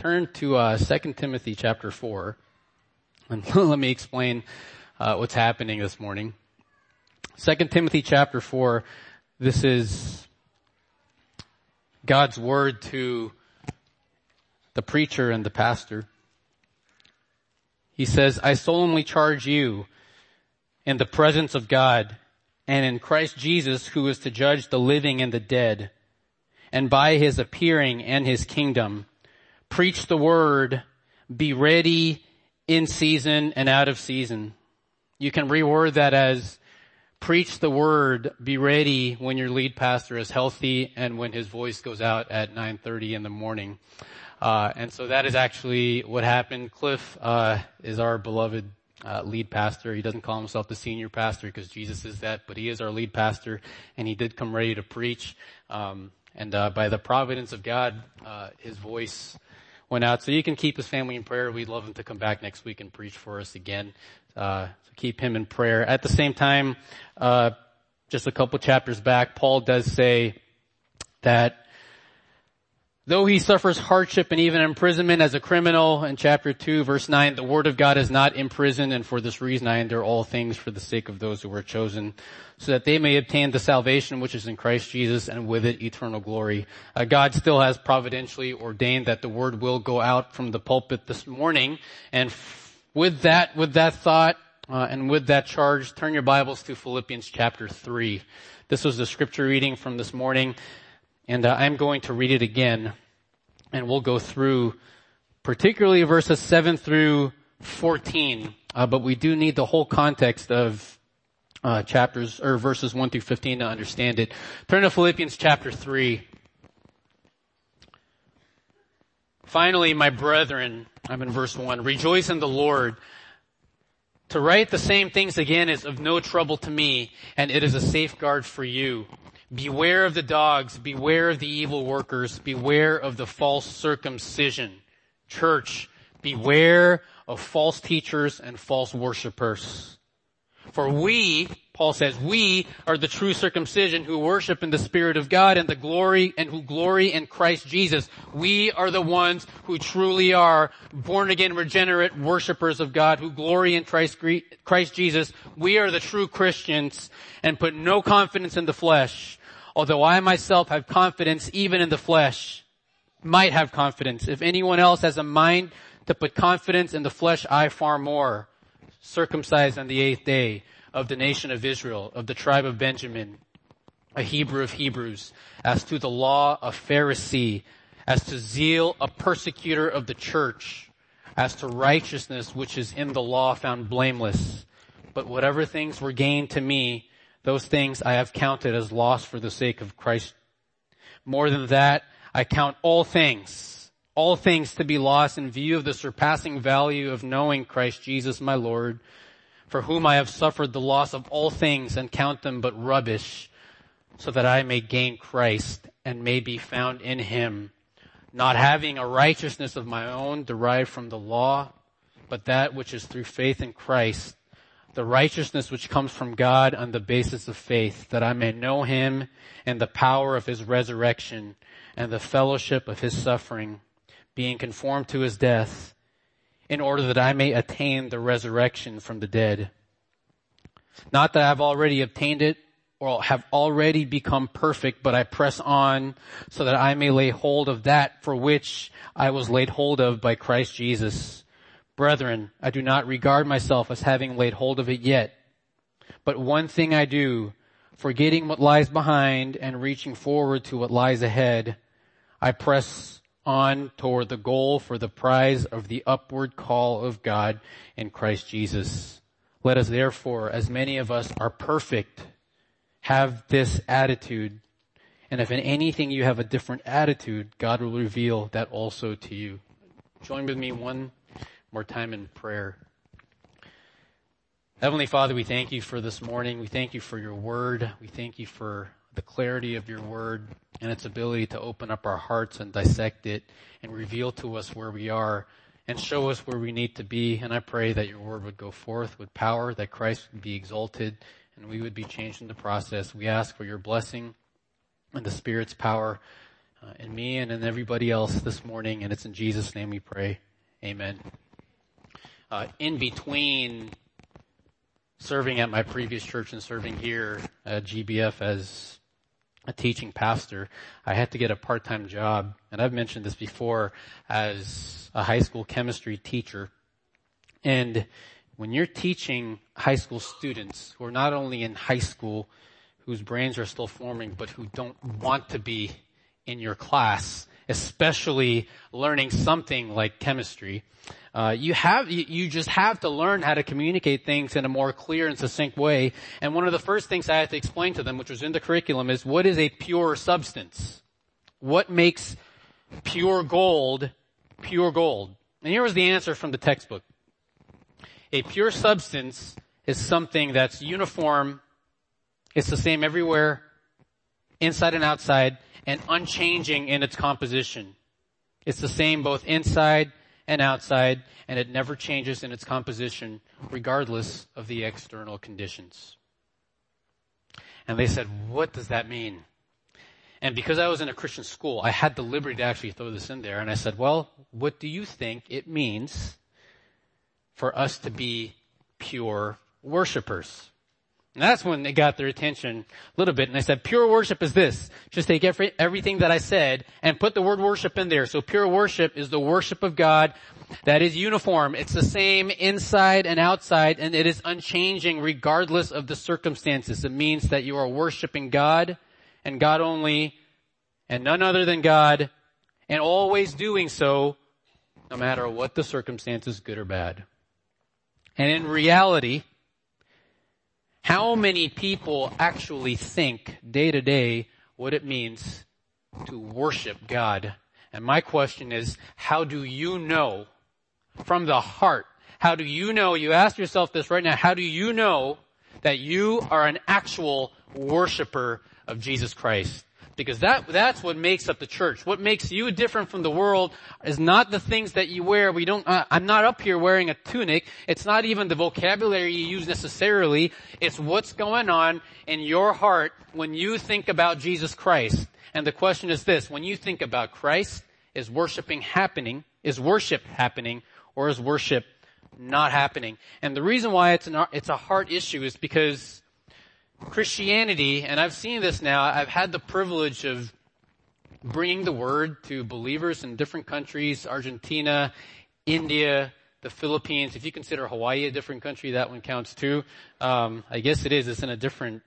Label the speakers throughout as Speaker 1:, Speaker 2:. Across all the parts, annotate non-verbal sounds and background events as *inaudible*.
Speaker 1: turn to uh, 2 Timothy chapter 4. And *laughs* let me explain uh, what's happening this morning. 2 Timothy chapter 4, this is God's word to the preacher and the pastor. He says, I solemnly charge you in the presence of God and in Christ Jesus who is to judge the living and the dead and by his appearing and his kingdom. Preach the word, be ready in season and out of season. You can reword that as preach the word, be ready when your lead pastor is healthy and when his voice goes out at 9.30 in the morning. Uh, and so that is actually what happened. Cliff uh, is our beloved uh, lead pastor. He doesn't call himself the senior pastor because Jesus is that, but he is our lead pastor, and he did come ready to preach. Um, and uh, by the providence of God, uh, his voice went out. So you can keep his family in prayer. We'd love him to come back next week and preach for us again. Uh, so keep him in prayer. At the same time, uh, just a couple chapters back, Paul does say that Though he suffers hardship and even imprisonment as a criminal in chapter 2 verse 9, the word of God is not imprisoned and for this reason I endure all things for the sake of those who are chosen so that they may obtain the salvation which is in Christ Jesus and with it eternal glory. Uh, God still has providentially ordained that the word will go out from the pulpit this morning and f- with that, with that thought, uh, and with that charge, turn your Bibles to Philippians chapter 3. This was the scripture reading from this morning. And uh, I'm going to read it again and we'll go through particularly verses 7 through 14. Uh, but we do need the whole context of uh, chapters or verses 1 through 15 to understand it. Turn to Philippians chapter 3. Finally, my brethren, I'm in verse 1, rejoice in the Lord. To write the same things again is of no trouble to me, and it is a safeguard for you. Beware of the dogs, beware of the evil workers, beware of the false circumcision. Church, beware of false teachers and false worshippers. For we, Paul says, we are the true circumcision who worship in the Spirit of God and the glory and who glory in Christ Jesus. We are the ones who truly are born again, regenerate worshipers of God who glory in Christ, Christ Jesus. We are the true Christians and put no confidence in the flesh although I myself have confidence even in the flesh, might have confidence. If anyone else has a mind to put confidence in the flesh, I far more. Circumcised on the eighth day of the nation of Israel, of the tribe of Benjamin, a Hebrew of Hebrews, as to the law a Pharisee, as to zeal a persecutor of the church, as to righteousness which is in the law found blameless. But whatever things were gained to me, those things I have counted as loss for the sake of Christ. More than that, I count all things, all things to be lost in view of the surpassing value of knowing Christ Jesus my Lord, for whom I have suffered the loss of all things and count them but rubbish, so that I may gain Christ and may be found in him, not having a righteousness of my own derived from the law, but that which is through faith in Christ, the righteousness which comes from God on the basis of faith, that I may know him and the power of his resurrection and the fellowship of his suffering, being conformed to his death, in order that I may attain the resurrection from the dead. Not that I've already obtained it or have already become perfect, but I press on so that I may lay hold of that for which I was laid hold of by Christ Jesus. Brethren, I do not regard myself as having laid hold of it yet. But one thing I do, forgetting what lies behind and reaching forward to what lies ahead, I press on toward the goal for the prize of the upward call of God in Christ Jesus. Let us therefore, as many of us are perfect, have this attitude. And if in anything you have a different attitude, God will reveal that also to you. Join with me one more time in prayer. Heavenly Father, we thank you for this morning. We thank you for your word. We thank you for the clarity of your word and its ability to open up our hearts and dissect it and reveal to us where we are and show us where we need to be. And I pray that your word would go forth with power, that Christ would be exalted and we would be changed in the process. We ask for your blessing and the Spirit's power uh, in me and in everybody else this morning, and it's in Jesus' name we pray. Amen. Uh, in between serving at my previous church and serving here at GBF as a teaching pastor, I had to get a part-time job, and I've mentioned this before, as a high school chemistry teacher. And when you're teaching high school students who are not only in high school, whose brains are still forming, but who don't want to be in your class, especially learning something like chemistry, uh, you have you, just have to learn how to communicate things in a more clear and succinct way. And one of the first things I had to explain to them, which was in the curriculum, is what is a pure substance? What makes pure gold pure gold? And here was the answer from the textbook. A pure substance is something that's uniform, it's the same everywhere, inside and outside, and unchanging in its composition. It's the same both inside and outside, and it never changes in its composition regardless of the external conditions. And they said, what does that mean? And because I was in a Christian school, I had the liberty to actually throw this in there. And I said, well, what do you think it means for us to be pure worshipers. And that's when it got their attention a little bit. And I said, pure worship is this. Just take every, everything that I said and put the word worship in there. So pure worship is the worship of God that is uniform. It's the same inside and outside and it is unchanging regardless of the circumstances. It means that you are worshiping God and God only and none other than God and always doing so no matter what the circumstances, good or bad. And in reality, how many people actually think day to day what it means to worship God? And my question is, how do you know from the heart? How do you know, you ask yourself this right now, how do you know that you are an actual worshiper of Jesus Christ? Because that, that's what makes up the church. What makes you different from the world is not the things that you wear. We don't, uh, I'm not up here wearing a tunic. It's not even the vocabulary you use necessarily. It's what's going on in your heart when you think about Jesus Christ. And the question is this, when you think about Christ, is worshiping happening? Is worship happening? Or is worship not happening? And the reason why it's an, it's a heart issue is because Christianity, and I've seen this now, I've had the privilege of bringing the word to believers in different countries, Argentina, India, the Philippines. If you consider Hawaii a different country, that one counts too. Um, I guess it is. It's in a different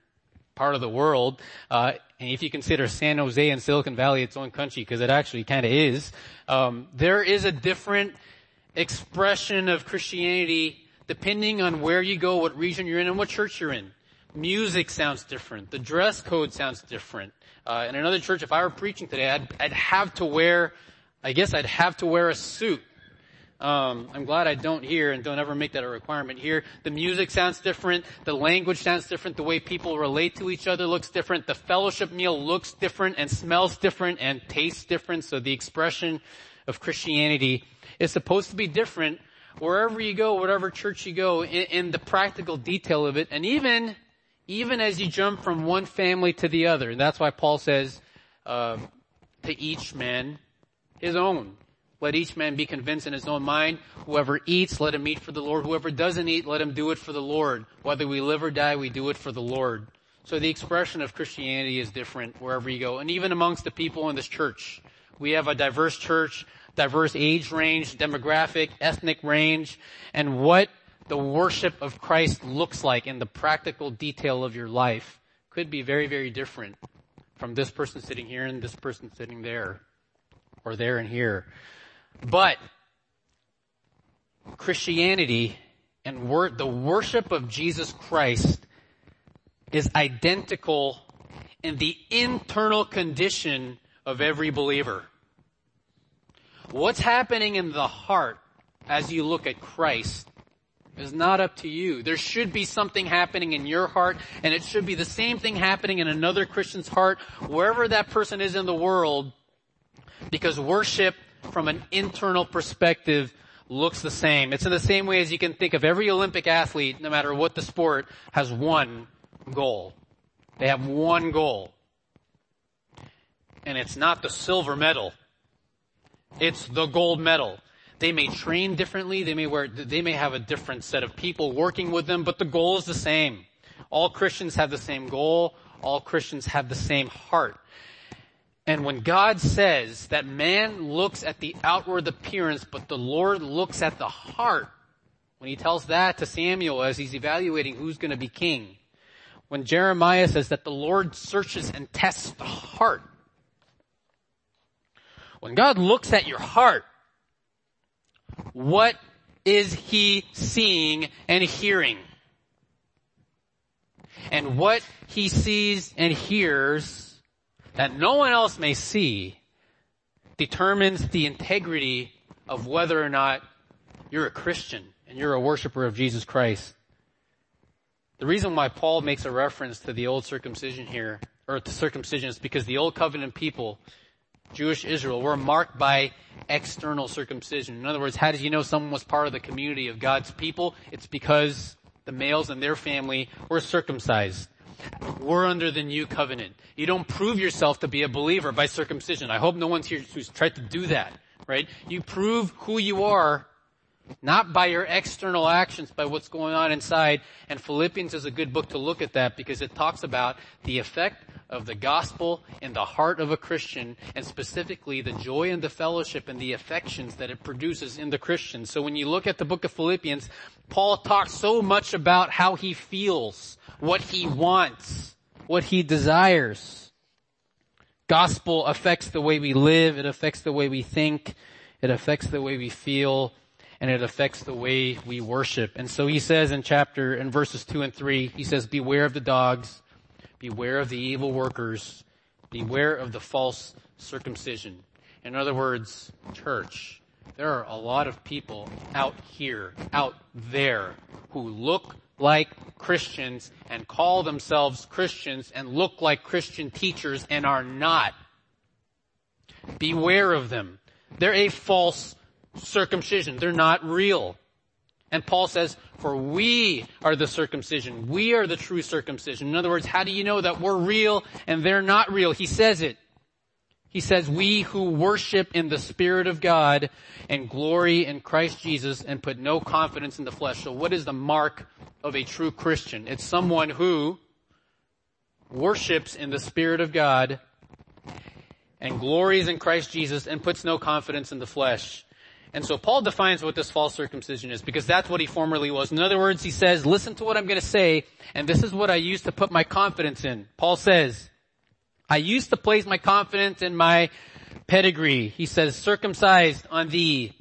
Speaker 1: part of the world. Uh, and if you consider San Jose and Silicon Valley its own country, because it actually kind of is, um, there is a different expression of Christianity depending on where you go, what region you're in, and what church you're in music sounds different. The dress code sounds different. Uh, in another church, if I were preaching today, I'd, I'd have to wear, I guess I'd have to wear a suit. Um, I'm glad I don't here and don't ever make that a requirement here. The music sounds different. The language sounds different. The way people relate to each other looks different. The fellowship meal looks different and smells different and tastes different. So the expression of Christianity is supposed to be different wherever you go, whatever church you go, in, in the practical detail of it, and even even as you jump from one family to the other. And that's why Paul says, uh, to each man his own. Let each man be convinced in his own mind. Whoever eats, let him eat for the Lord. Whoever doesn't eat, let him do it for the Lord. Whether we live or die, we do it for the Lord. So the expression of Christianity is different wherever you go. And even amongst the people in this church. We have a diverse church, diverse age range, demographic, ethnic range, and what the worship of Christ looks like in the practical detail of your life could be very, very different from this person sitting here and this person sitting there or there and here. But Christianity and wor- the worship of Jesus Christ is identical in the internal condition of every believer. What's happening in the heart as you look at Christ is not up to you. There should be something happening in your heart and it should be the same thing happening in another Christian's heart, wherever that person is in the world, because worship from an internal perspective looks the same. It's in the same way as you can think of every Olympic athlete, no matter what the sport, has one goal. They have one goal. and it's not the silver medal. It's the gold medal. They may train differently, they may wear, they may have a different set of people working with them, but the goal is the same. All Christians have the same goal. All Christians have the same heart. And when God says that man looks at the outward appearance, but the Lord looks at the heart, when he tells that to Samuel as he's evaluating who's going to be king, when Jeremiah says that the Lord searches and tests the heart, when God looks at your heart, what is he seeing and hearing? And what he sees and hears that no one else may see determines the integrity of whether or not you're a Christian and you're a worshiper of Jesus Christ. The reason why Paul makes a reference to the old circumcision here, or to circumcision is because the old covenant people Jewish Israel were marked by external circumcision. In other words, how did you know someone was part of the community of God's people? It's because the males in their family were circumcised. We're under the new covenant. You don't prove yourself to be a believer by circumcision. I hope no one's here who's tried to do that, right? You prove who you are not by your external actions, by what's going on inside. And Philippians is a good book to look at that because it talks about the effect of the gospel in the heart of a Christian and specifically the joy and the fellowship and the affections that it produces in the Christian. So when you look at the book of Philippians, Paul talks so much about how he feels, what he wants, what he desires. Gospel affects the way we live, it affects the way we think, it affects the way we feel, and it affects the way we worship. And so he says in chapter, in verses two and three, he says, beware of the dogs, beware of the evil workers, beware of the false circumcision. In other words, church, there are a lot of people out here, out there, who look like Christians and call themselves Christians and look like Christian teachers and are not. Beware of them. They're a false circumcision. They're not real. And Paul says, for we are the circumcision. We are the true circumcision. In other words, how do you know that we're real and they're not real? He says it. He says, we who worship in the Spirit of God and glory in Christ Jesus and put no confidence in the flesh. So what is the mark of a true Christian? It's someone who worships in the Spirit of God and glories in Christ Jesus and puts no confidence in the flesh. And so Paul defines what this false circumcision is because that's what he formerly was. In other words, he says, listen to what I'm going to say, and this is what I used to put my confidence in. Paul says, I used to place my confidence in my pedigree. He says, circumcised on the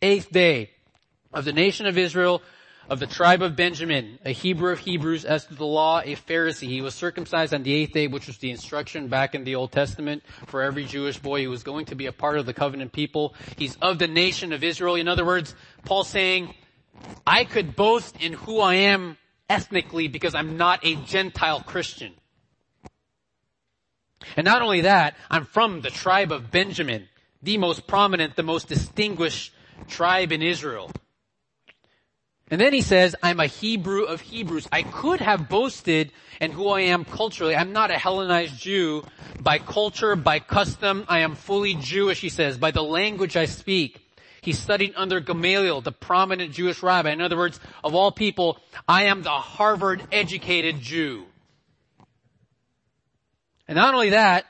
Speaker 1: eighth day of the nation of Israel of the tribe of Benjamin, a Hebrew of Hebrews, as to the law, a Pharisee. He was circumcised on the eighth day, which was the instruction back in the Old Testament for every Jewish boy who was going to be a part of the covenant people. He's of the nation of Israel. In other words, Paul's saying, I could boast in who I am ethnically because I'm not a Gentile Christian. And not only that, I'm from the tribe of Benjamin, the most prominent, the most distinguished tribe in Israel. And then he says, I'm a Hebrew of Hebrews. I could have boasted in who I am culturally. I'm not a Hellenized Jew by culture, by custom. I am fully Jewish, he says, by the language I speak. He studied under Gamaliel, the prominent Jewish rabbi. In other words, of all people, I am the Harvard educated Jew. And not only that,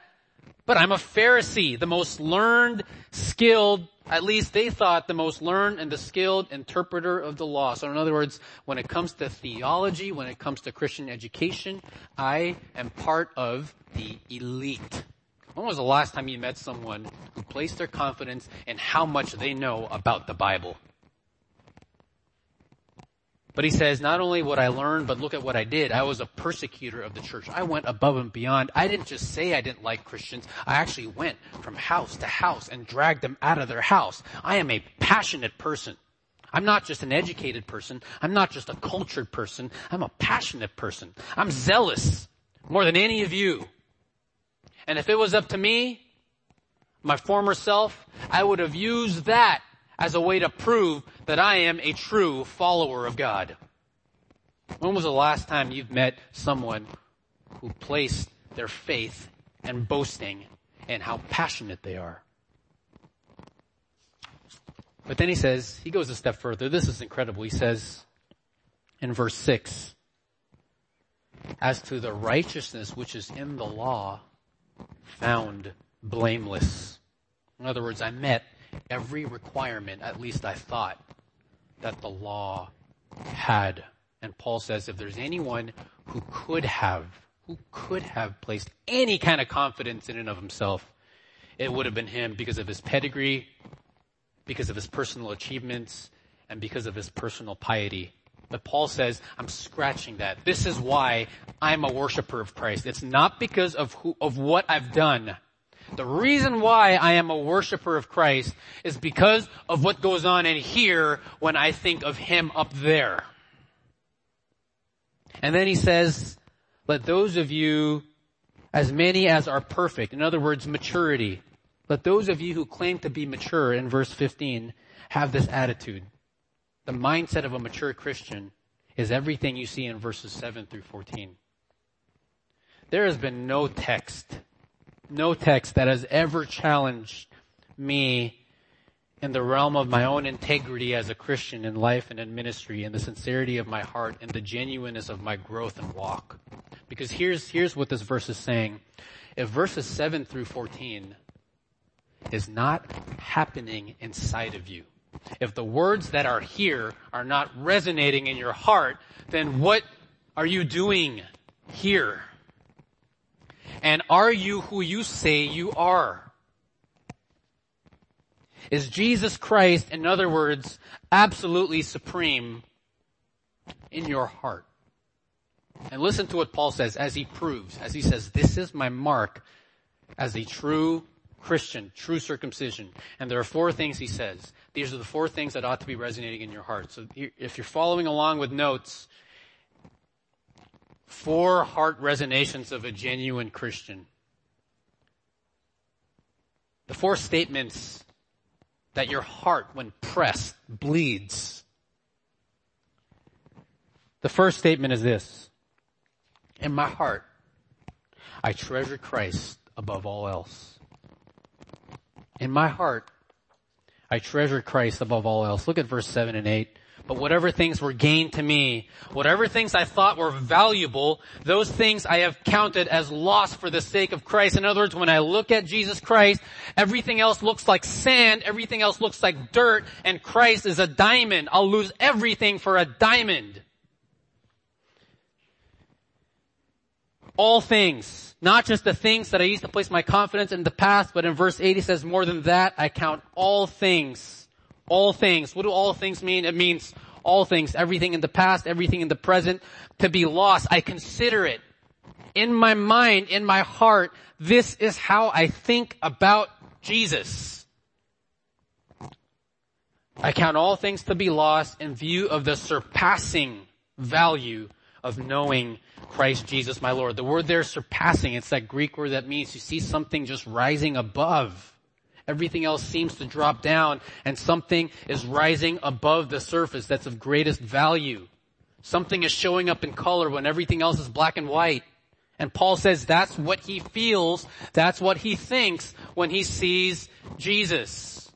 Speaker 1: but I'm a Pharisee, the most learned, skilled, at least they thought the most learned and the skilled interpreter of the law. So in other words, when it comes to theology, when it comes to Christian education, I am part of the elite. When was the last time you met someone who placed their confidence in how much they know about the Bible? But he says, not only what I learned, but look at what I did. I was a persecutor of the church. I went above and beyond. I didn't just say I didn't like Christians. I actually went from house to house and dragged them out of their house. I am a passionate person. I'm not just an educated person. I'm not just a cultured person. I'm a passionate person. I'm zealous more than any of you. And if it was up to me, my former self, I would have used that as a way to prove that I am a true follower of God. When was the last time you've met someone who placed their faith and boasting and how passionate they are. But then he says, he goes a step further. This is incredible. He says in verse six, as to the righteousness which is in the law, found blameless. In other words, I met every requirement, at least I thought, that the law had. And Paul says if there's anyone who could have, who could have placed any kind of confidence in and of himself, it would have been him because of his pedigree, because of his personal achievements, and because of his personal piety. But Paul says, I'm scratching that. This is why I'm a worshiper of Christ. It's not because of who, of what I've done. The reason why I am a worshiper of Christ is because of what goes on in here when I think of Him up there. And then he says, let those of you, as many as are perfect, in other words, maturity, let those of you who claim to be mature in verse 15 have this attitude. The mindset of a mature Christian is everything you see in verses 7 through 14. There has been no text, no text that has ever challenged me in the realm of my own integrity as a Christian in life and in ministry and the sincerity of my heart and the genuineness of my growth and walk. Because here's, here's what this verse is saying. If verses 7 through 14 is not happening inside of you, if the words that are here are not resonating in your heart, then what are you doing here? And are you who you say you are? Is Jesus Christ, in other words, absolutely supreme in your heart? And listen to what Paul says as he proves, as he says, this is my mark as a true Christian, true circumcision. And there are four things he says. These are the four things that ought to be resonating in your heart. So if you're following along with notes, four heart resonations of a genuine Christian. The four statements that your heart, when pressed, bleeds. The first statement is this. In my heart, I treasure Christ above all else. In my heart, I treasure Christ above all else. Look at verse 7 and 8. But whatever things were gained to me, whatever things I thought were valuable, those things I have counted as loss for the sake of Christ. In other words, when I look at Jesus Christ, everything else looks like sand, everything else looks like dirt, and Christ is a diamond. I'll lose everything for a diamond. All things, not just the things that I used to place my confidence in the past, but in verse 8 he says, more than that, I count all things all things. What do all things mean? It means all things, everything in the past, everything in the present, to be lost. I consider it in my mind, in my heart. This is how I think about Jesus. I count all things to be lost in view of the surpassing value of knowing Christ Jesus my Lord. The word there surpassing, it's that Greek word that means you see something just rising above. Everything else seems to drop down and something is rising above the surface that's of greatest value. Something is showing up in color when everything else is black and white. And Paul says that's what he feels, that's what he thinks when he sees Jesus.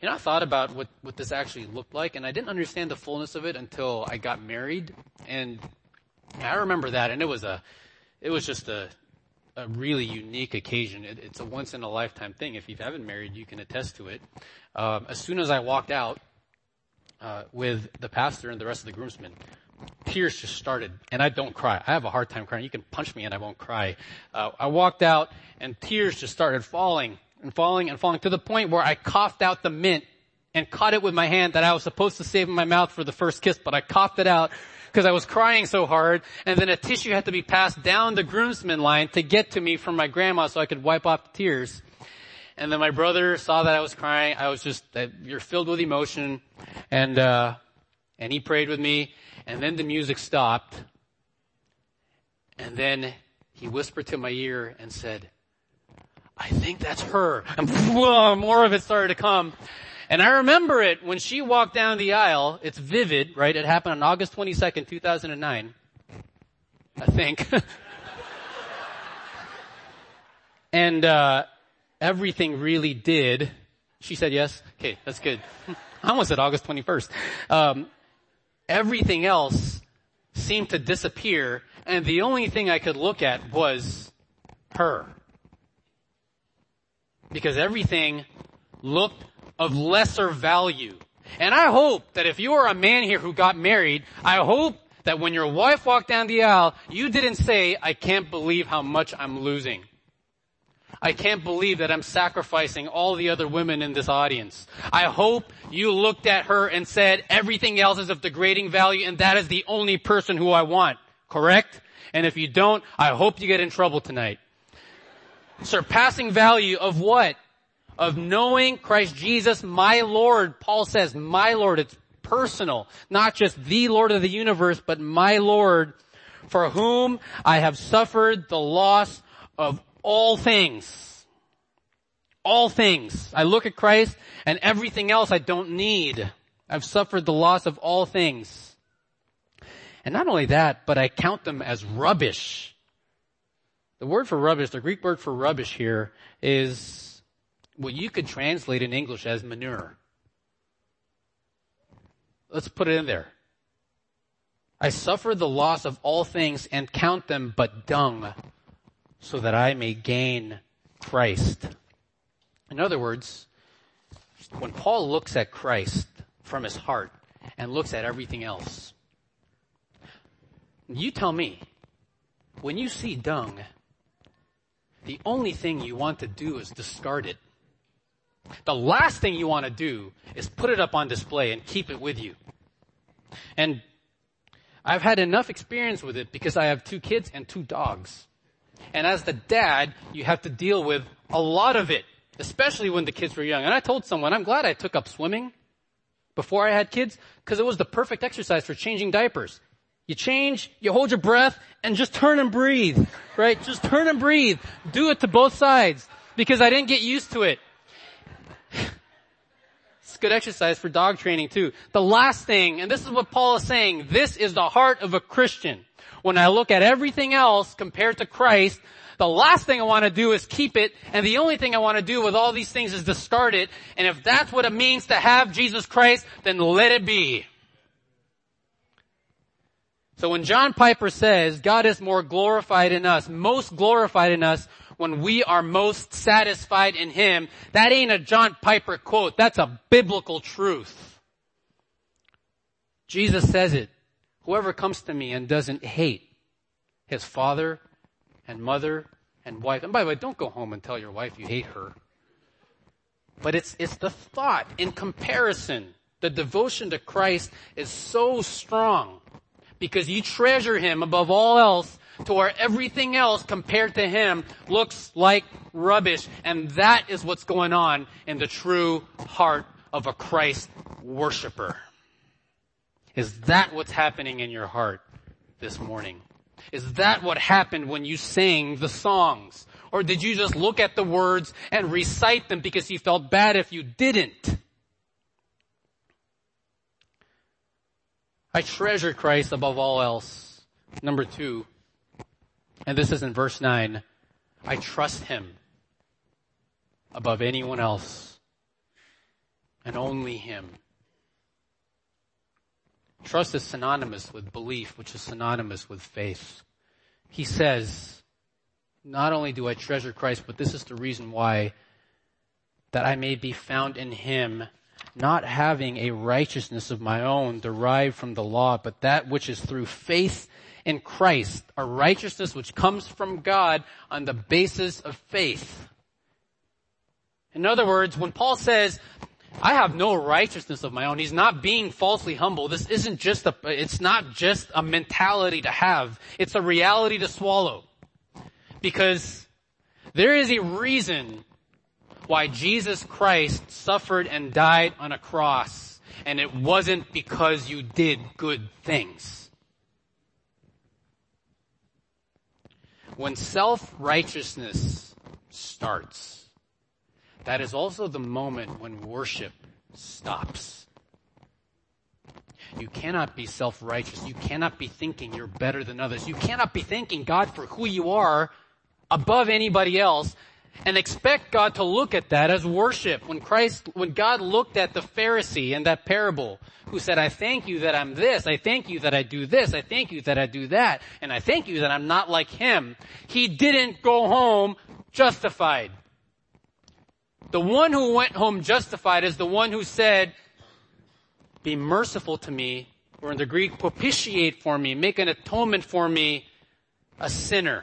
Speaker 1: You know, I thought about what, what this actually looked like and I didn't understand the fullness of it until I got married. And I remember that and it was a, it was just a, a really unique occasion. It, it's a once in a lifetime thing. If you haven't married, you can attest to it. Um, as soon as I walked out uh, with the pastor and the rest of the groomsmen, tears just started, and I don't cry. I have a hard time crying. You can punch me and I won't cry. Uh, I walked out, and tears just started falling and falling and falling to the point where I coughed out the mint and caught it with my hand that I was supposed to save in my mouth for the first kiss, but I coughed it out because I was crying so hard, and then a tissue had to be passed down the groomsman line to get to me from my grandma so I could wipe off the tears. And then my brother saw that I was crying. I was just, you're filled with emotion, and uh, and he prayed with me. And then the music stopped, and then he whispered to my ear and said, "I think that's her." And *laughs* more of it started to come. And I remember it when she walked down the aisle. It's vivid, right? It happened on August 22nd, 2009. I think. *laughs* And, uh, everything really did. She said yes. Okay, that's good. *laughs* I almost said August 21st. Um, everything else seemed to disappear and the only thing I could look at was her. Because everything looked of lesser value. And I hope that if you are a man here who got married, I hope that when your wife walked down the aisle, you didn't say, I can't believe how much I'm losing. I can't believe that I'm sacrificing all the other women in this audience. I hope you looked at her and said, everything else is of degrading value and that is the only person who I want. Correct? And if you don't, I hope you get in trouble tonight. Surpassing value of what? Of knowing Christ Jesus, my Lord. Paul says, my Lord. It's personal. Not just the Lord of the universe, but my Lord, for whom I have suffered the loss of all things. All things. I look at Christ and everything else I don't need. I've suffered the loss of all things. And not only that, but I count them as rubbish. The word for rubbish, the Greek word for rubbish here is what you could translate in English as manure. Let's put it in there. I suffer the loss of all things and count them but dung so that I may gain Christ. In other words, when Paul looks at Christ from his heart and looks at everything else, you tell me, when you see dung, the only thing you want to do is discard it. The last thing you want to do is put it up on display and keep it with you. And I've had enough experience with it because I have two kids and two dogs. And as the dad, you have to deal with a lot of it, especially when the kids were young. And I told someone, I'm glad I took up swimming before I had kids because it was the perfect exercise for changing diapers. You change, you hold your breath, and just turn and breathe, right? Just turn and breathe. Do it to both sides because I didn't get used to it. Good exercise for dog training too. The last thing, and this is what Paul is saying, this is the heart of a Christian when I look at everything else compared to Christ, the last thing I want to do is keep it, and the only thing I want to do with all these things is discard it, and if that's what it means to have Jesus Christ, then let it be. So when John Piper says God is more glorified in us, most glorified in us, when we are most satisfied in Him, that ain't a John Piper quote, that's a biblical truth. Jesus says it. Whoever comes to me and doesn't hate his father and mother and wife, and by the way, don't go home and tell your wife you hate her. But it's, it's the thought in comparison. The devotion to Christ is so strong because you treasure Him above all else to where everything else compared to Him looks like rubbish. And that is what's going on in the true heart of a Christ worshiper. Is that what's happening in your heart this morning? Is that what happened when you sang the songs? Or did you just look at the words and recite them because you felt bad if you didn't? I treasure Christ above all else. Number two, and this is in verse nine, I trust Him above anyone else and only Him. Trust is synonymous with belief, which is synonymous with faith. He says, not only do I treasure Christ, but this is the reason why that I may be found in him, not having a righteousness of my own derived from the law, but that which is through faith in Christ, a righteousness which comes from God on the basis of faith. In other words, when Paul says, I have no righteousness of my own. He's not being falsely humble. This isn't just a, it's not just a mentality to have. It's a reality to swallow. Because there is a reason why Jesus Christ suffered and died on a cross. And it wasn't because you did good things. When self-righteousness starts, that is also the moment when worship stops. You cannot be self-righteous. You cannot be thinking you're better than others. You cannot be thanking God for who you are above anybody else and expect God to look at that as worship. When Christ, when God looked at the Pharisee in that parable, who said, I thank you that I'm this, I thank you that I do this, I thank you that I do that, and I thank you that I'm not like him, he didn't go home justified. The one who went home justified is the one who said, be merciful to me, or in the Greek, propitiate for me, make an atonement for me, a sinner.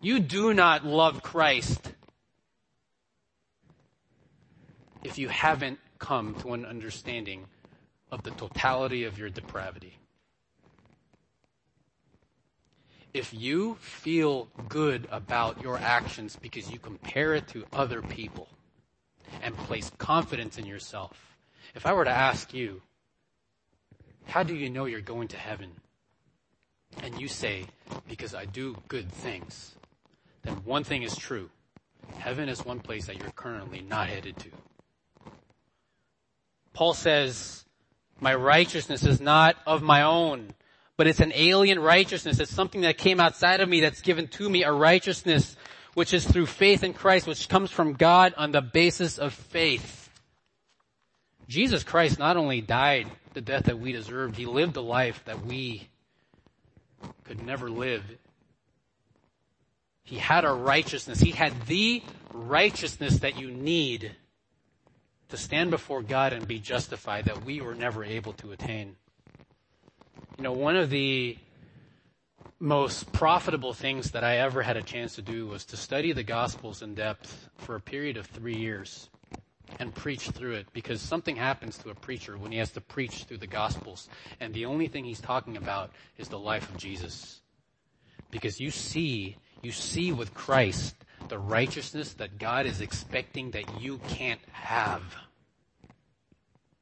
Speaker 1: You do not love Christ if you haven't come to an understanding of the totality of your depravity. If you feel good about your actions because you compare it to other people and place confidence in yourself, if I were to ask you, how do you know you're going to heaven? And you say, because I do good things then one thing is true. Heaven is one place that you're currently not headed to. Paul says, my righteousness is not of my own, but it's an alien righteousness. It's something that came outside of me that's given to me, a righteousness which is through faith in Christ, which comes from God on the basis of faith. Jesus Christ not only died the death that we deserved, He lived a life that we could never live he had a righteousness. He had the righteousness that you need to stand before God and be justified that we were never able to attain. You know, one of the most profitable things that I ever had a chance to do was to study the Gospels in depth for a period of three years and preach through it because something happens to a preacher when he has to preach through the Gospels and the only thing he's talking about is the life of Jesus. Because you see you see with Christ the righteousness that God is expecting that you can't have.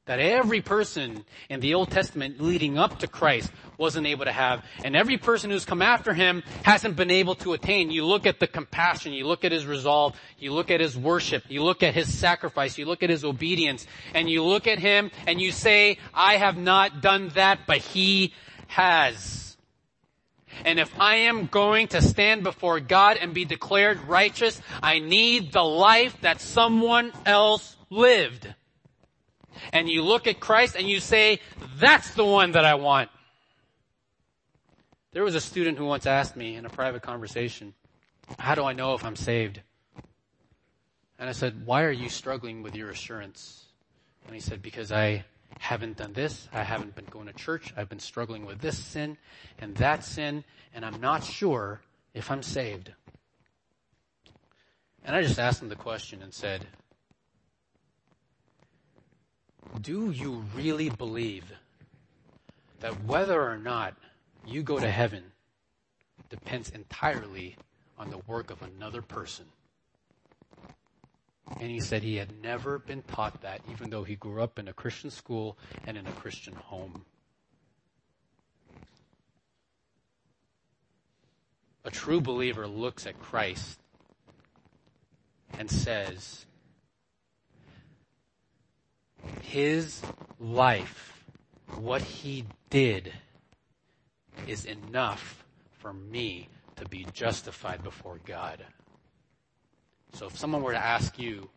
Speaker 1: That every person in the Old Testament leading up to Christ wasn't able to have, and every person who's come after him hasn't been able to attain. You look at the compassion, you look at his resolve, you look at his worship, you look at his sacrifice, you look at his obedience, and you look at him and you say, I have not done that, but he has. And if I am going to stand before God and be declared righteous, I need the life that someone else lived. And you look at Christ and you say, that's the one that I want. There was a student who once asked me in a private conversation, how do I know if I'm saved? And I said, why are you struggling with your assurance? And he said, because I haven't done this. I haven't been going to church. I've been struggling with this sin and that sin, and I'm not sure if I'm saved. And I just asked him the question and said, do you really believe that whether or not you go to heaven depends entirely on the work of another person? And he said he had never been taught that, even though he grew up in a Christian school and in a Christian home. A true believer looks at Christ and says, his life, what he did, is enough for me to be justified before God. So if someone were to ask you,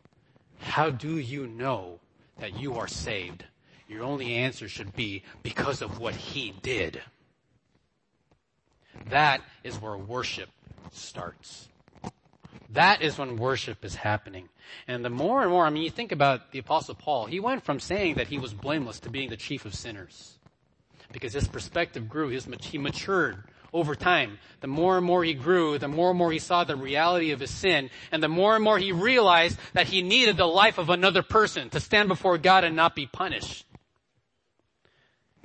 Speaker 1: how do you know that you are saved? Your only answer should be because of what he did. That is where worship starts. That is when worship is happening. And the more and more, I mean, you think about the apostle Paul, he went from saying that he was blameless to being the chief of sinners. Because his perspective grew, his, he matured over time. The more and more he grew, the more and more he saw the reality of his sin, and the more and more he realized that he needed the life of another person to stand before God and not be punished.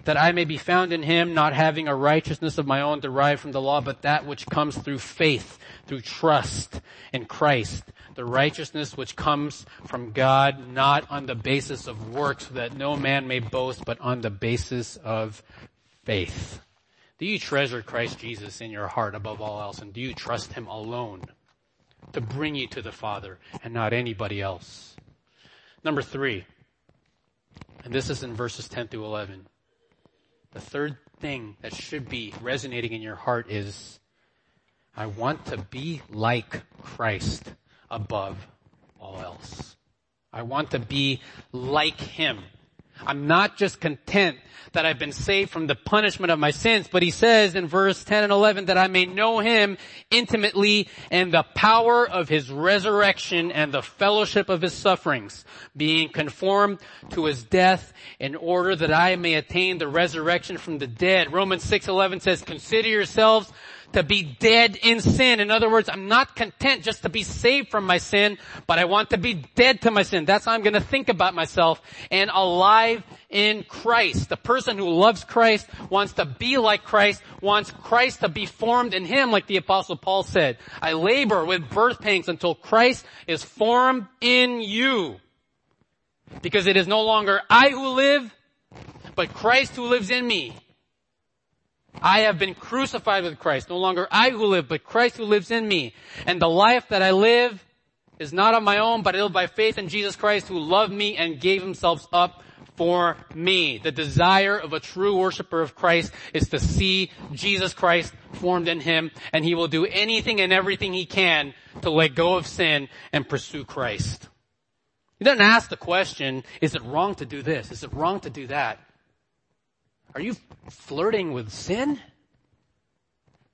Speaker 1: That I may be found in him, not having a righteousness of my own derived from the law, but that which comes through faith, through trust in Christ. The righteousness which comes from God, not on the basis of works, so that no man may boast, but on the basis of faith. Do you treasure Christ Jesus in your heart above all else? And do you trust Him alone to bring you to the Father and not anybody else? Number three, and this is in verses 10 through 11. The third thing that should be resonating in your heart is, I want to be like Christ above all else. I want to be like Him. I'm not just content that I've been saved from the punishment of my sins, but he says in verse 10 and 11 that I may know him intimately and the power of his resurrection and the fellowship of his sufferings, being conformed to his death in order that I may attain the resurrection from the dead. Romans 6:11 says, consider yourselves to be dead in sin. In other words, I'm not content just to be saved from my sin, but I want to be dead to my sin. That's how I'm going to think about myself and alive in Christ. The person who loves Christ wants to be like Christ, wants Christ to be formed in him like the apostle Paul said. I labor with birth pangs until Christ is formed in you. Because it is no longer I who live, but Christ who lives in me. I have been crucified with Christ. No longer I who live, but Christ who lives in me. And the life that I live is not of my own, but I live by faith in Jesus Christ who loved me and gave himself up for me. The desire of a true worshiper of Christ is to see Jesus Christ formed in him, and he will do anything and everything he can to let go of sin and pursue Christ. He doesn't ask the question, is it wrong to do this? Is it wrong to do that? Are you flirting with sin?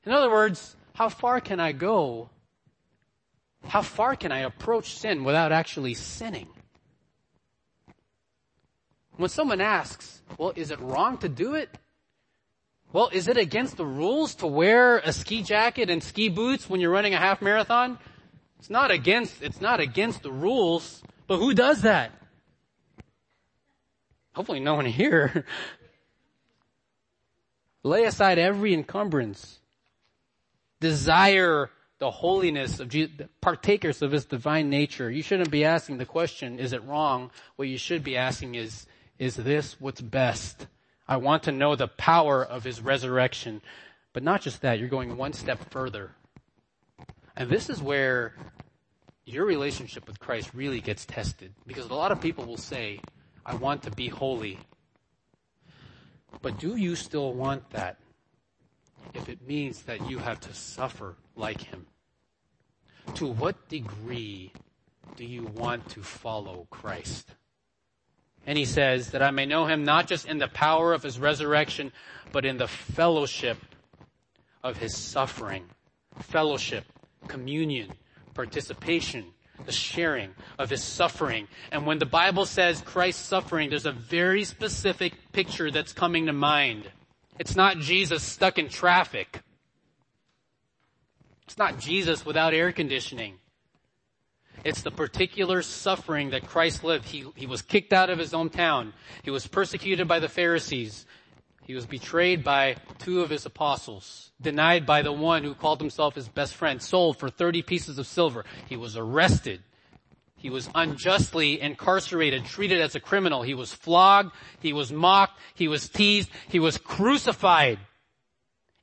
Speaker 1: In other words, how far can I go? How far can I approach sin without actually sinning? When someone asks, well, is it wrong to do it? Well, is it against the rules to wear a ski jacket and ski boots when you're running a half marathon? It's not against, it's not against the rules, but who does that? Hopefully no one here. Lay aside every encumbrance. Desire the holiness of Jesus, partakers of his divine nature. You shouldn't be asking the question, is it wrong? What you should be asking is, is this what's best? I want to know the power of his resurrection. But not just that, you're going one step further. And this is where your relationship with Christ really gets tested. Because a lot of people will say, I want to be holy. But do you still want that if it means that you have to suffer like him? To what degree do you want to follow Christ? And he says that I may know him not just in the power of his resurrection, but in the fellowship of his suffering. Fellowship, communion, participation, the sharing of his suffering. And when the Bible says Christ's suffering, there's a very specific picture that's coming to mind. It's not Jesus stuck in traffic. It's not Jesus without air conditioning. It's the particular suffering that Christ lived. He, he was kicked out of his hometown. He was persecuted by the Pharisees. He was betrayed by two of his apostles, denied by the one who called himself his best friend, sold for 30 pieces of silver. He was arrested. He was unjustly incarcerated, treated as a criminal. He was flogged. He was mocked. He was teased. He was crucified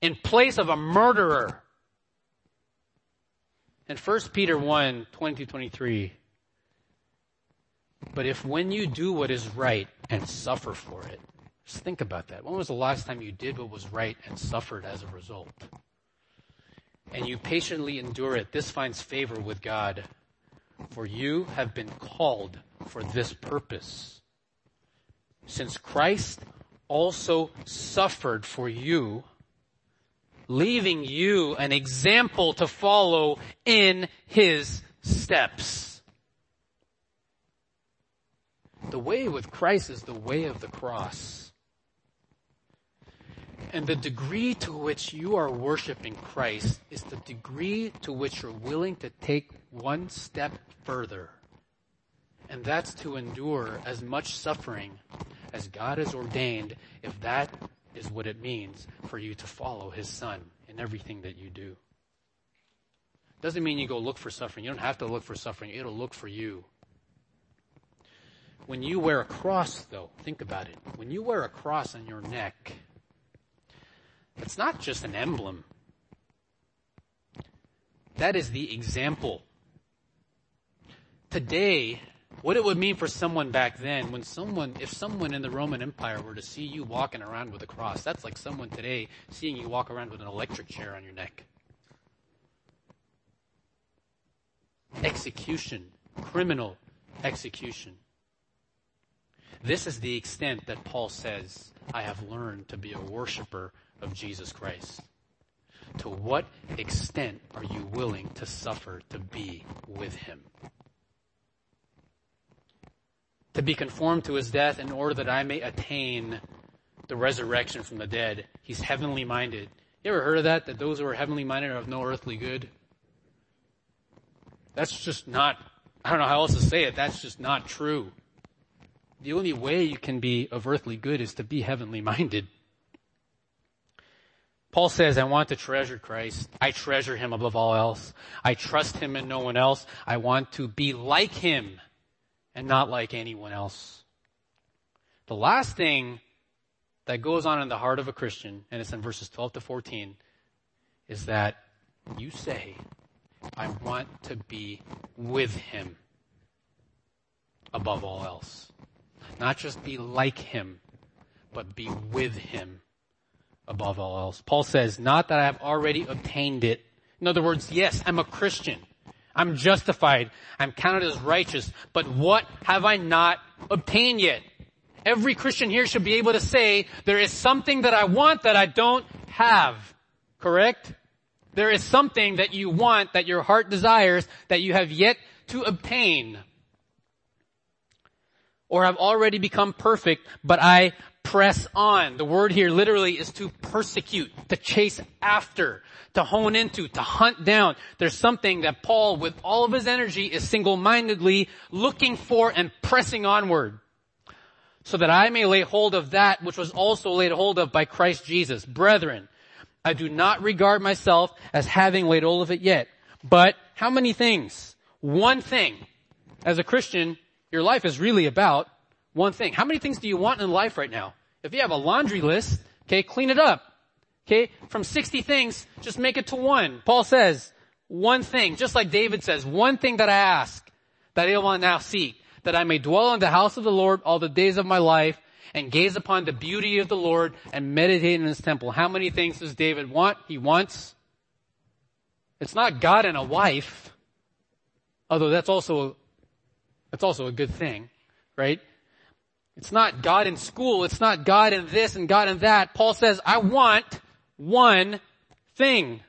Speaker 1: in place of a murderer. And 1 Peter 1, 22, 23, but if when you do what is right and suffer for it, just think about that. When was the last time you did what was right and suffered as a result? And you patiently endure it. This finds favor with God. For you have been called for this purpose. Since Christ also suffered for you, leaving you an example to follow in his steps. The way with Christ is the way of the cross. And the degree to which you are worshiping Christ is the degree to which you're willing to take one step further. And that's to endure as much suffering as God has ordained if that is what it means for you to follow His Son in everything that you do. Doesn't mean you go look for suffering. You don't have to look for suffering. It'll look for you. When you wear a cross, though, think about it. When you wear a cross on your neck, it's not just an emblem. That is the example. Today, what it would mean for someone back then, when someone, if someone in the Roman Empire were to see you walking around with a cross, that's like someone today seeing you walk around with an electric chair on your neck. execution, criminal execution. This is the extent that Paul says, I have learned to be a worshiper of Jesus Christ. To what extent are you willing to suffer to be with him? To be conformed to his death in order that I may attain the resurrection from the dead. He's heavenly minded. You ever heard of that? That those who are heavenly minded are of no earthly good? That's just not, I don't know how else to say it. That's just not true. The only way you can be of earthly good is to be heavenly minded. Paul says, I want to treasure Christ. I treasure him above all else. I trust him and no one else. I want to be like him and not like anyone else. The last thing that goes on in the heart of a Christian, and it's in verses 12 to 14, is that you say, I want to be with him above all else. Not just be like him, but be with him above all else. Paul says, not that I have already obtained it. In other words, yes, I'm a Christian. I'm justified. I'm counted as righteous. But what have I not obtained yet? Every Christian here should be able to say, there is something that I want that I don't have. Correct? There is something that you want, that your heart desires, that you have yet to obtain. Or have already become perfect, but I press on. The word here literally is to persecute, to chase after, to hone into, to hunt down. There's something that Paul, with all of his energy, is single-mindedly looking for and pressing onward so that I may lay hold of that which was also laid hold of by Christ Jesus. Brethren, I do not regard myself as having laid hold of it yet. But how many things? One thing. As a Christian, your life is really about one thing. How many things do you want in life right now? If you have a laundry list, okay, clean it up. Okay, from 60 things, just make it to one. Paul says, one thing, just like David says, one thing that I ask, that I will now seek, that I may dwell in the house of the Lord all the days of my life and gaze upon the beauty of the Lord and meditate in his temple. How many things does David want? He wants, it's not God and a wife, although that's also, that's also a good thing, right? It's not God in school. It's not God in this and God in that. Paul says, I want one thing.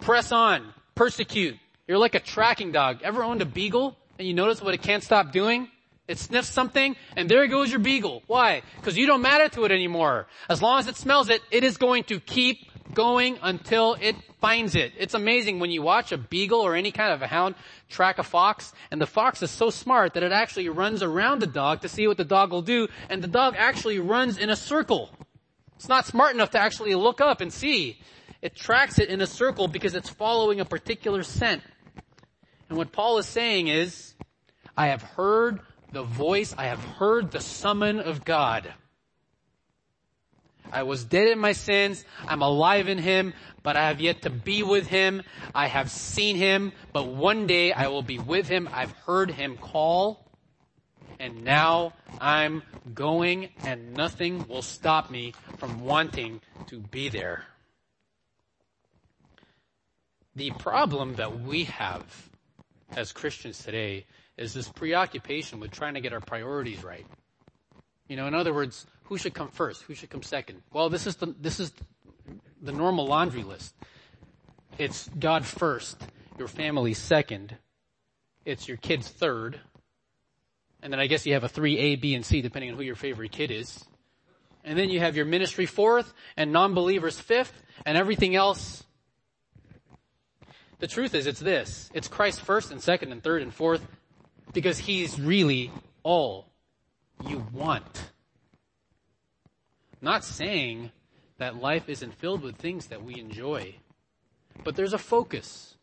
Speaker 1: Press on. Persecute. You're like a tracking dog. Ever owned a beagle and you notice what it can't stop doing? It sniffs something and there goes your beagle. Why? Because you don't matter to it anymore. As long as it smells it, it is going to keep going until it finds it. It's amazing when you watch a beagle or any kind of a hound track a fox and the fox is so smart that it actually runs around the dog to see what the dog will do and the dog actually runs in a circle. It's not smart enough to actually look up and see. It tracks it in a circle because it's following a particular scent. And what Paul is saying is, I have heard the voice, I have heard the summon of God. I was dead in my sins, I'm alive in Him, but I have yet to be with Him. I have seen Him, but one day I will be with Him. I've heard Him call, and now I'm going and nothing will stop me from wanting to be there. The problem that we have as Christians today is this preoccupation with trying to get our priorities right. You know, in other words, who should come first? Who should come second? Well, this is the, this is the normal laundry list. It's God first, your family second, it's your kids third, and then I guess you have a three A, B, and C depending on who your favorite kid is. And then you have your ministry fourth, and non-believers fifth, and everything else the truth is it's this. It's Christ first and second and third and fourth because he's really all you want. not saying that life isn't filled with things that we enjoy, but there's a focus.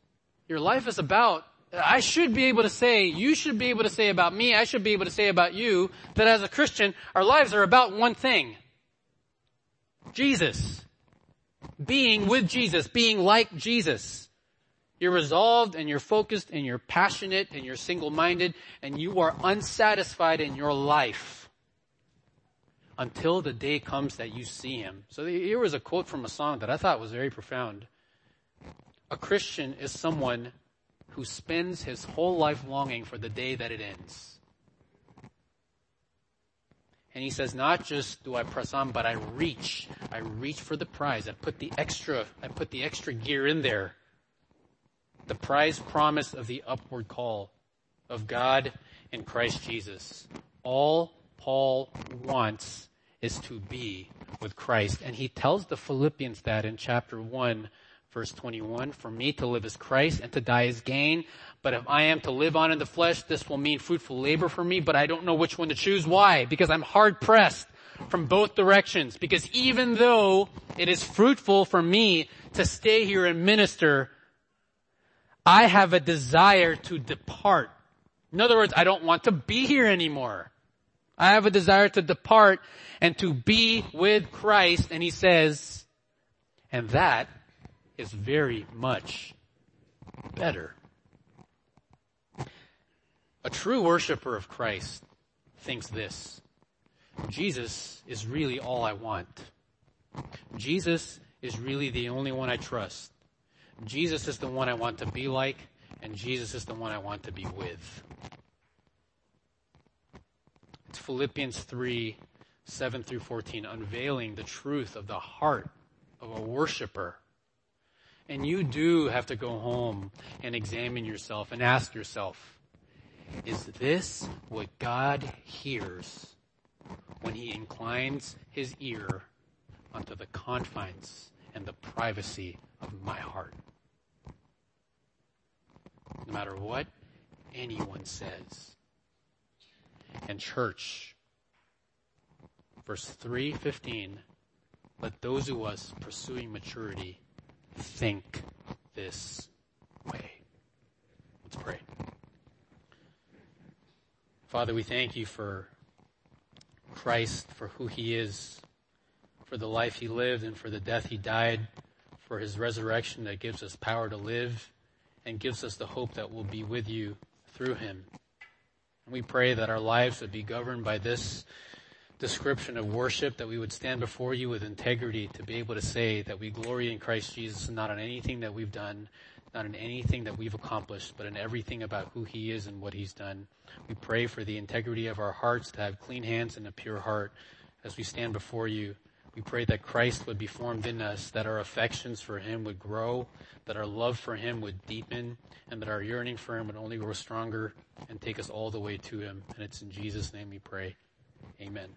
Speaker 1: Your life is about I should be able to say, you should be able to say about me, I should be able to say about you, that as a Christian, our lives are about one thing. Jesus. Being with Jesus, being like Jesus. You're resolved and you're focused and you're passionate and you're single-minded and you are unsatisfied in your life until the day comes that you see him. So here was a quote from a song that I thought was very profound. A Christian is someone who spends his whole life longing for the day that it ends. And he says, not just do I press on, but I reach. I reach for the prize. I put the extra, I put the extra gear in there. The prize promise of the upward call of God in Christ Jesus. All Paul wants is to be with Christ. And he tells the Philippians that in chapter 1, verse 21, for me to live is Christ and to die is gain. But if I am to live on in the flesh, this will mean fruitful labor for me, but I don't know which one to choose. Why? Because I'm hard pressed from both directions. Because even though it is fruitful for me to stay here and minister, I have a desire to depart. In other words, I don't want to be here anymore. I have a desire to depart and to be with Christ. And he says, and that is very much better. A true worshiper of Christ thinks this. Jesus is really all I want. Jesus is really the only one I trust. Jesus is the one I want to be like, and Jesus is the one I want to be with. It's Philippians 3, 7 through 14, unveiling the truth of the heart of a worshiper. And you do have to go home and examine yourself and ask yourself, is this what God hears when he inclines his ear unto the confines and the privacy of my heart? No matter what anyone says. And church, verse 315, let those of us pursuing maturity think this way. Let's pray. Father, we thank you for Christ, for who he is, for the life he lived and for the death he died, for his resurrection that gives us power to live and gives us the hope that we'll be with you through him. And we pray that our lives would be governed by this description of worship, that we would stand before you with integrity to be able to say that we glory in Christ Jesus and not in anything that we've done, not in anything that we've accomplished, but in everything about who he is and what he's done. We pray for the integrity of our hearts to have clean hands and a pure heart as we stand before you. We pray that Christ would be formed in us, that our affections for him would grow, that our love for him would deepen, and that our yearning for him would only grow stronger and take us all the way to him. And it's in Jesus' name we pray. Amen.